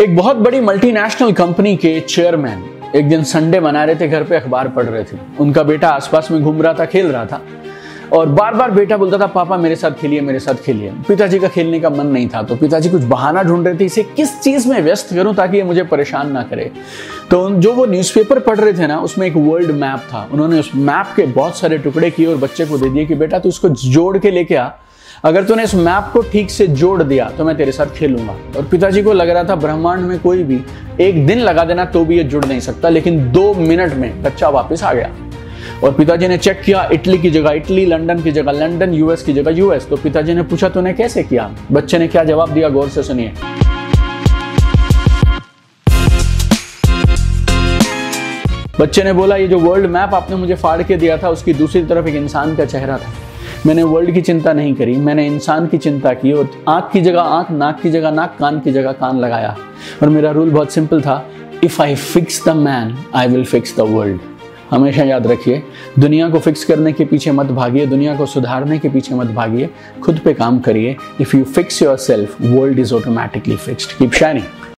एक बहुत बड़ी मल्टीनेशनल कंपनी के चेयरमैन एक दिन संडे मना रहे थे, घर पे अखबार पढ़ रहे थे। उनका बेटा आसपास में घूम रहा था, खेल रहा था। और बार बार बेटा बोलता था, पापा, मेरे साथ खेलिए, मेरे साथ खेलिए। पिताजी का खेलने का मन नहीं था तो पिताजी कुछ बहाना ढूंढ रहे थे, इसे किस चीज़ में व्यस्त करूँ ताकि ये मुझे परेशान ना करे। तो जो वो न्यूज़पेपर पढ़ रहे थे ना, उसमें एक वर्ल्ड मैप था। उन्होंने उस मैप के बहुत सारे टुकड़े किए और बच्चे को दे दिए कि, बेटा, तू इसको जोड़ के लेके आ। अगर तूने इस मैप को ठीक से जोड़ दिया तो मैं तेरे साथ खेलूँगा। और पिताजी को लग रहा था ब्रह्मांड में कोई भी एक दिन लगा देना तो भी ये जुड़ नहीं सकता, लेकिन दो मिनट में बच्चा वापस आ गया। और पिताजी ने चेक किया, इटली की जगह, इटली, लंदन की जगह, लंदन, यूएस की जगह, यूएस। तो पिताजी ने पूछा, तूने कैसे किया? बच्चे ने क्या जवाब दिया, गौर से सुनिए। बच्चे ने बोला, ये जो वर्ल्ड मैप आपने मुझे फाड़ के दिया था, उसकी दूसरी तरफ़ एक इंसान का चेहरा था। मैंने वर्ल्ड की चिंता नहीं करी, मैंने इंसान की चिंता की और आँख की जगह आँख, नाक की जगह नाक, कान की जगह कान लगाया। और मेरा रूल बहुत सिंपल था if I fix the man I will fix the world हमेशा याद रखिए, दुनिया को फिक्स करने के पीछे मत भागिए, दुनिया को सुधारने के पीछे मत भागिए, खुद पे काम करिए। If you fix yourself world is automatically fixed keep shining